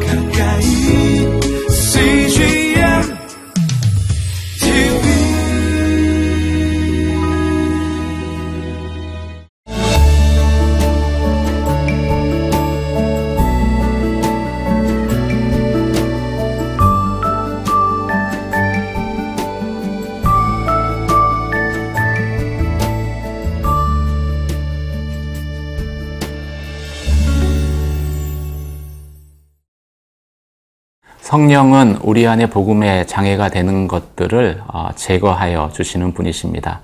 가까 성령은 우리 안에 복음의 장애가 되는 것들을 어, 제거하여 주시는 분이십니다.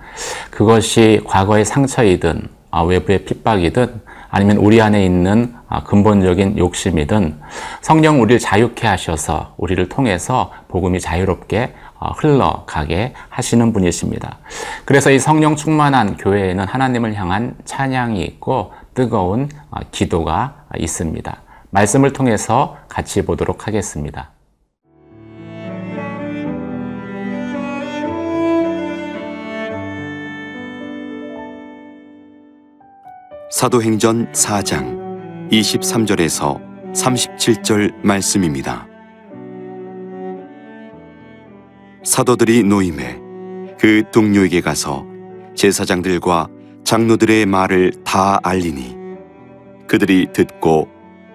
그것이 과거의 상처이든 어, 외부의 핍박이든 아니면 우리 안에 있는 어, 근본적인 욕심이든 성령 우리를 자유케 하셔서 우리를 통해서 복음이 자유롭게 흘러가게 하시는 분이십니다. 그래서 이 성령 충만한 교회에는 하나님을 향한 찬양이 있고 뜨거운 기도가 있습니다. 말씀을 통해서 같이 보도록 하겠습니다. 사도행전 4장 23절에서 37절 말씀입니다. 사도들이 노임에 그 동료에게 가서 제사장들과 장로들의 말을 다 알리니 그들이 듣고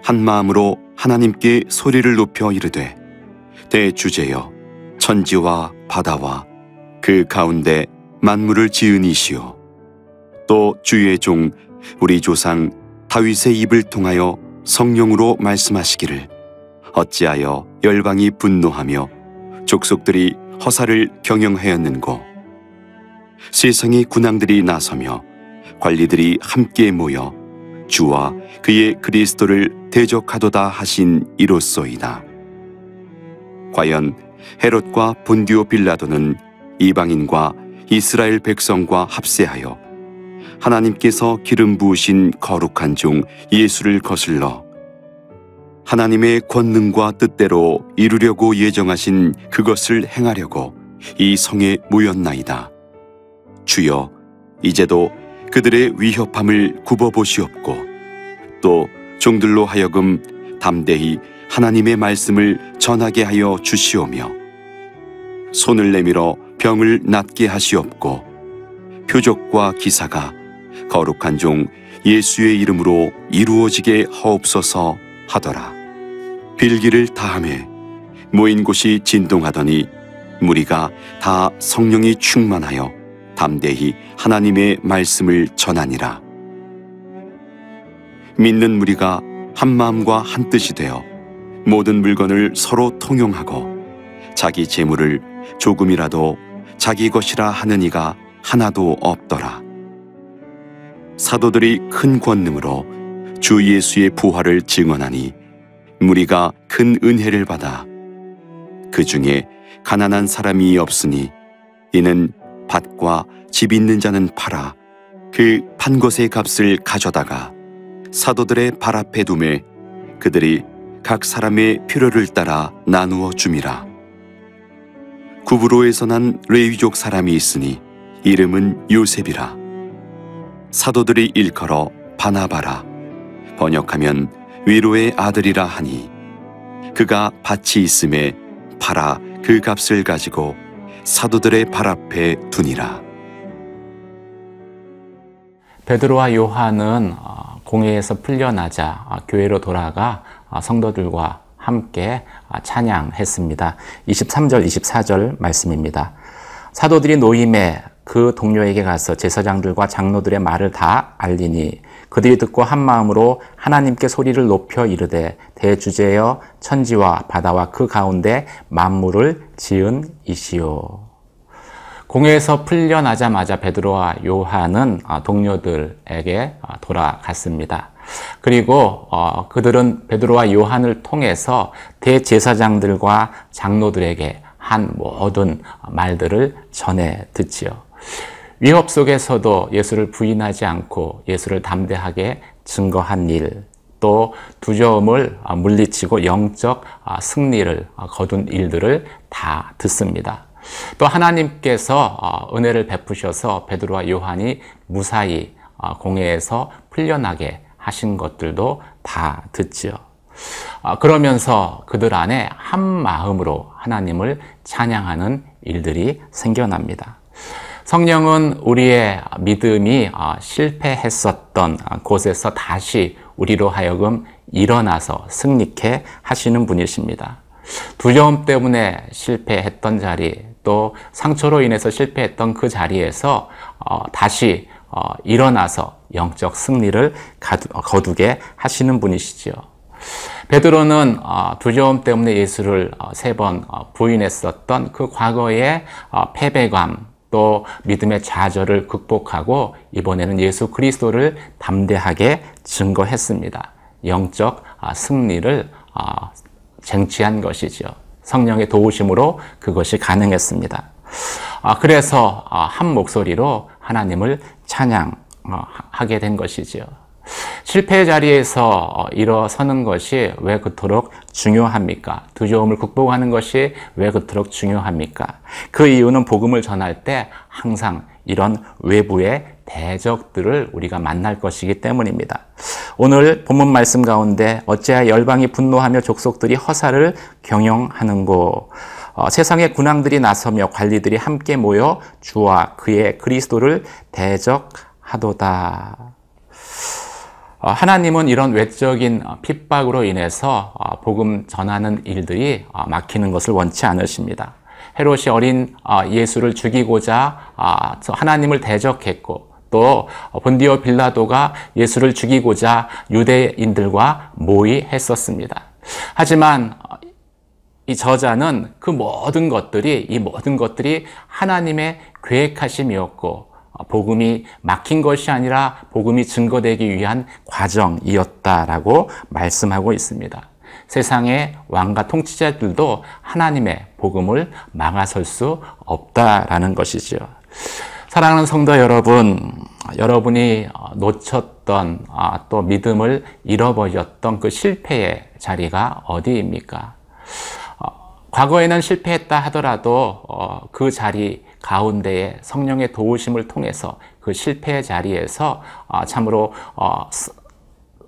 한 마음으로 하나님께 소리를 높여 이르되 대주제여 천지와 바다와 그 가운데 만물을 지은 이시오 또 주의 종 우리 조상 다윗의 입을 통하여 성령으로 말씀하시기를 어찌하여 열방이 분노하며 족속들이 허사를 경영하였는고 세상의 군왕들이 나서며 관리들이 함께 모여 주와 그의 그리스도를 대적하도다 하신 이로소이다. 과연 헤롯과 본디오 빌라도는 이방인과 이스라엘 백성과 합세하여 하나님께서 기름 부으신 거룩한 종 예수를 거슬러 하나님의 권능과 뜻대로 이루려고 예정하신 그것을 행하려고 이 성에 모였나이다. 주여, 이제도 그들의 위협함을 굽어보시옵고 또 종들로 하여금 담대히 하나님의 말씀을 전하게 하여 주시오며 손을 내밀어 병을 낫게 하시옵고 표적과 기사가 거룩한 종 예수의 이름으로 이루어지게 하옵소서 하더라. 빌기를 다함에 모인 곳이 진동하더니 무리가 다 성령이 충만하여 담대히 하나님의 말씀을 전하니라. 믿는 무리가 한 마음과 한 뜻이 되어 모든 물건을 서로 통용하고 자기 재물을 조금이라도 자기 것이라 하는 이가 하나도 없더라. 사도들이 큰 권능으로 주 예수의 부활을 증언하니 무리가 큰 은혜를 받아 그 중에 가난한 사람이 없으니 이는 밭과 집 있는 자는 팔아 그 판 것의 값을 가져다가 사도들의 발 앞에 두매 그들이 각 사람의 필요를 따라 나누어 줌이라 구브로에서 난 레위족 사람이 있으니 이름은 요셉이라 사도들이 일컬어 바나바라 번역하면 위로의 아들이라 하니 그가 밭이 있음에 팔아 그 값을 가지고 사도들의 발 앞에 두니라 베드로와 요한은 어, 공회에서 풀려나자 어, 교회로 돌아가 어, 성도들과 함께 찬양했습니다. 23절, 24절 말씀입니다. 사도들이 노임에 그 동료에게 가서 제사장들과 장로들의 말을 다 알리니 그들이 듣고 한 마음으로 하나님께 소리를 높여 이르되 대주제여 천지와 바다와 그 가운데 만물을 지은 이시오. 공회에서 풀려나자마자 베드로와 요한은 어, 동료들에게 어, 돌아갔습니다. 그리고 어, 그들은 베드로와 요한을 통해서 대제사장들과 장로들에게 한 모든 말들을 전해 듣지요. 위협 속에서도 예수를 부인하지 않고 예수를 담대하게 증거한 일, 또 두려움을 물리치고 영적 승리를 거둔 일들을 다 듣습니다. 또 하나님께서 어, 은혜를 베푸셔서 베드로와 요한이 무사히 어, 공회에서 풀려나게 하신 것들도 다 듣지요. 아, 그러면서 그들 안에 한 마음으로 하나님을 찬양하는 일들이 생겨납니다. 성령은 우리의 믿음이 아, 실패했었던 곳에서 다시 우리로 하여금 일어나서 승리케 하시는 분이십니다. 두려움 때문에 실패했던 자리, 또 상처로 인해서 실패했던 그 자리에서 어, 다시 어, 일어나서 영적 승리를 거두게 하시는 분이시지요. 베드로는 어, 두려움 때문에 예수를 세 번 부인했었던 그 과거의 패배감 또 믿음의 좌절을 극복하고 이번에는 예수 그리스도를 담대하게 증거했습니다. 영적 승리를 쟁취한 것이죠. 성령의 도우심으로 그것이 가능했습니다. 아, 그래서 아, 한 목소리로 하나님을 찬양하게 된 것이지요. 실패의 자리에서 어, 일어서는 것이 왜 그토록 중요합니까? 두려움을 극복하는 것이 왜 그토록 중요합니까? 그 이유는 복음을 전할 때 항상 이런 외부의 대적들을 우리가 만날 것이기 때문입니다. 오늘 본문 말씀 가운데 어찌하여 열방이 분노하며 족속들이 허사를 경영하는고 어, 세상의 군왕들이 나서며 관리들이 함께 모여 주와 그의 그리스도를 대적하도다. 어, 하나님은 이런 외적인 핍박으로 인해서 어, 복음 전하는 일들이 어, 막히는 것을 원치 않으십니다. 헤롯이 어린 예수를 죽이고자 하나님을 대적했고 또 본디오 빌라도가 예수를 죽이고자 유대인들과 모의했었습니다. 하지만 이 저자는 그 모든 것들이 이 모든 것들이 하나님의 계획하심이었고 복음이 막힌 것이 아니라 복음이 증거되기 위한 과정이었다라고 말씀하고 있습니다. 세상의 왕과 통치자들도 하나님의 복음을 막아설 수 없다라는 것이죠. 사랑하는 성도 여러분, 여러분이 놓쳤던 아, 또 믿음을 잃어버렸던 그 실패의 자리가 어디입니까? 어, 과거에는 실패했다 하더라도 어, 그 자리 가운데에 성령의 도우심을 통해서 그 실패의 자리에서 아, 참으로 어,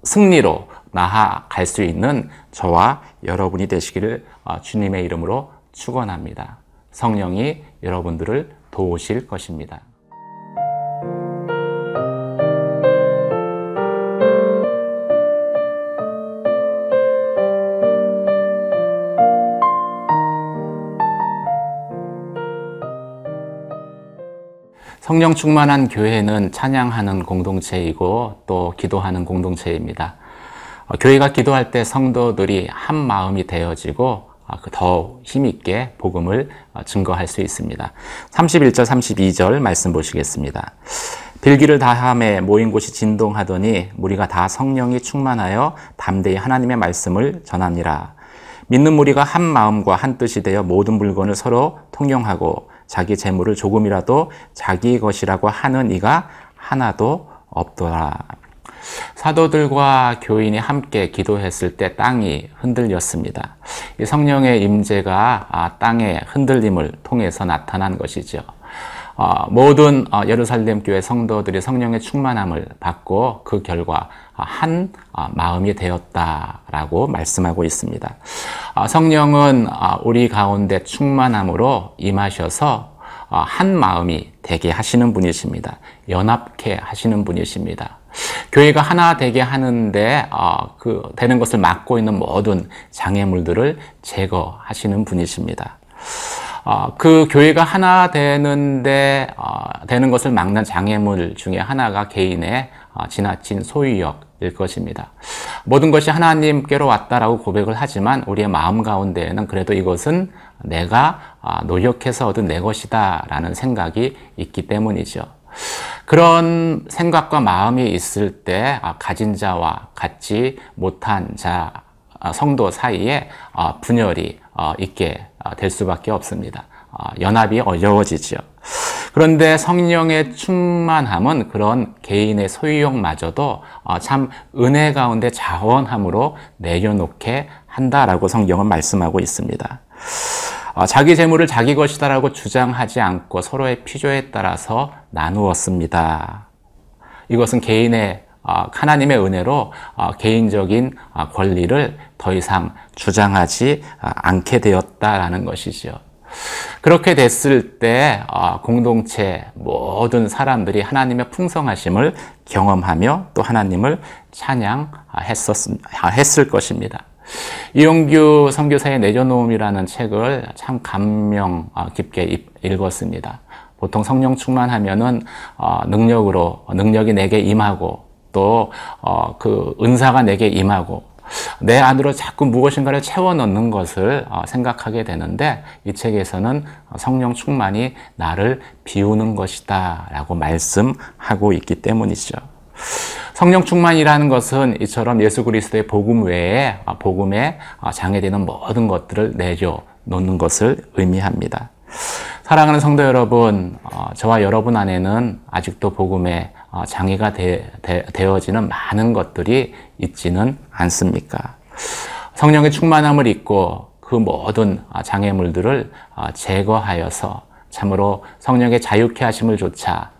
승리로 나아갈 수 있는 저와 여러분이 되시기를 주님의 이름으로 축원합니다. 성령이 여러분들을 도우실 것입니다. 성령 충만한 교회는 찬양하는 공동체이고 또 기도하는 공동체입니다. 어, 교회가 기도할 때 성도들이 한 마음이 되어지고 어, 그더 힘있게 복음을 어, 증거할 수 있습니다. 31절, 32절 말씀 보시겠습니다. 빌기를 다함에 모인 곳이 진동하더니 무리가 다 성령이 충만하여 담대히 하나님의 말씀을 전하니라. 믿는 무리가 한 마음과 한 뜻이 되어 모든 물건을 서로 통용하고 자기 재물을 조금이라도 자기 것이라고 하는 이가 하나도 없더라. 사도들과 교인이 함께 기도했을 때 땅이 흔들렸습니다. 성령의 임재가 아, 땅의 흔들림을 통해서 나타난 것이죠. 어, 모든 어, 예루살렘 교회 성도들이 성령의 충만함을 받고 그 결과 한 어, 마음이 되었다라고 말씀하고 있습니다. 성령은 우리 가운데 충만함으로 임하셔서 한 마음이 되게 하시는 분이십니다. 연합케 하시는 분이십니다. 교회가 하나 되게 하는데 그 되는 것을 막고 있는 모든 장애물들을 제거하시는 분이십니다. 어, 그 교회가 하나 되는데 어, 되는 것을 막는 장애물 중에 하나가 개인의 어, 지나친 소유욕일 것입니다. 모든 것이 하나님께로 왔다라고 고백을 하지만 우리의 마음 가운데에는 그래도 이것은 내가 노력해서 얻은 내 것이다라는 생각이 있기 때문이죠. 그런 생각과 마음이 있을 때 가진 자와 갖지 못한 자 성도 사이에 분열이 있게 아, 될 수밖에 없습니다. 아, 연합이 어려워지죠. 그런데 성령의 충만함은 그런 개인의 소유욕마저도 아, 참 은혜 가운데 자원함으로 내려놓게 한다라고 성경은 말씀하고 있습니다. 자기 재물을 자기 것이다라고 주장하지 않고 서로의 필요에 따라서 나누었습니다. 이것은 개인의 어, 하나님의 은혜로 어, 개인적인 어, 권리를 더 이상 주장하지 어, 않게 되었다라는 것이죠. 그렇게 됐을 때 어, 공동체 모든 사람들이 하나님의 풍성하심을 경험하며 또 하나님을 찬양했을 것입니다. 이용규 선교사의 내려놓음이라는 책을 참 감명 깊게 읽었습니다. 보통 성령 충만하면은 어, 능력으로 능력이 내게 임하고 또그 어, 은사가 내게 임하고 내 안으로 자꾸 무엇인가를 채워 넣는 것을 어, 생각하게 되는데 이 책에서는 성령 충만이 나를 비우는 것이다 라고 말씀하고 있기 때문이죠. 성령 충만이라는 것은 이처럼 예수 그리스도의 복음 외에 복음에 장애되는 모든 것들을 내려 놓는 것을 의미합니다. 사랑하는 성도 여러분, 어, 저와 여러분 안에는 아직도 복음에 어, 장애가 되, 어지는 많은 것들이 있지는 않습니까? 성령의 충만함을 잊고 그 모든 어, 장애물들을 제거하여서 참으로 성령의 자유케 하심을 조차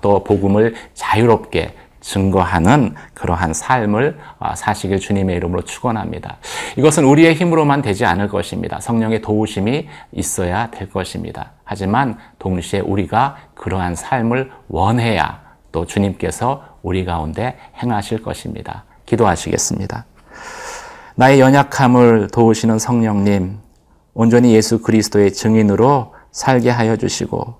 또 복음을 자유롭게 증거하는 그러한 삶을 아, 사시길 주님의 이름으로 축원합니다. 이것은 우리의 힘으로만 되지 않을 것입니다. 성령의 도우심이 있어야 될 것입니다. 하지만 동시에 우리가 그러한 삶을 원해야 또 주님께서 우리 가운데 행하실 것입니다. 기도하시겠습니다. 나의 연약함을 도우시는 성령님, 온전히 예수 그리스도의 증인으로 살게 하여 주시고,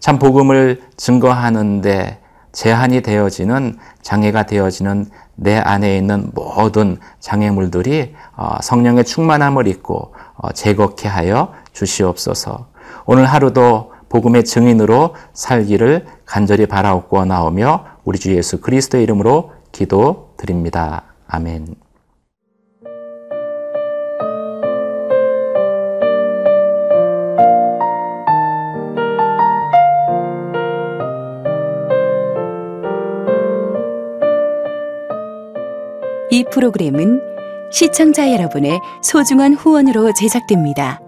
참 복음을 증거하는데 제한이 되어지는 장애가 되어지는 내 안에 있는 모든 장애물들이 어, 성령의 충만함을 입고 어, 제거케 하여 주시옵소서. 오늘 하루도 복음의 증인으로 살기를 간절히 바라옵고 나오며 우리 주 예수 그리스도의 이름으로 기도드립니다. 아멘. 이 프로그램은 시청자 여러분의 소중한 후원으로 제작됩니다.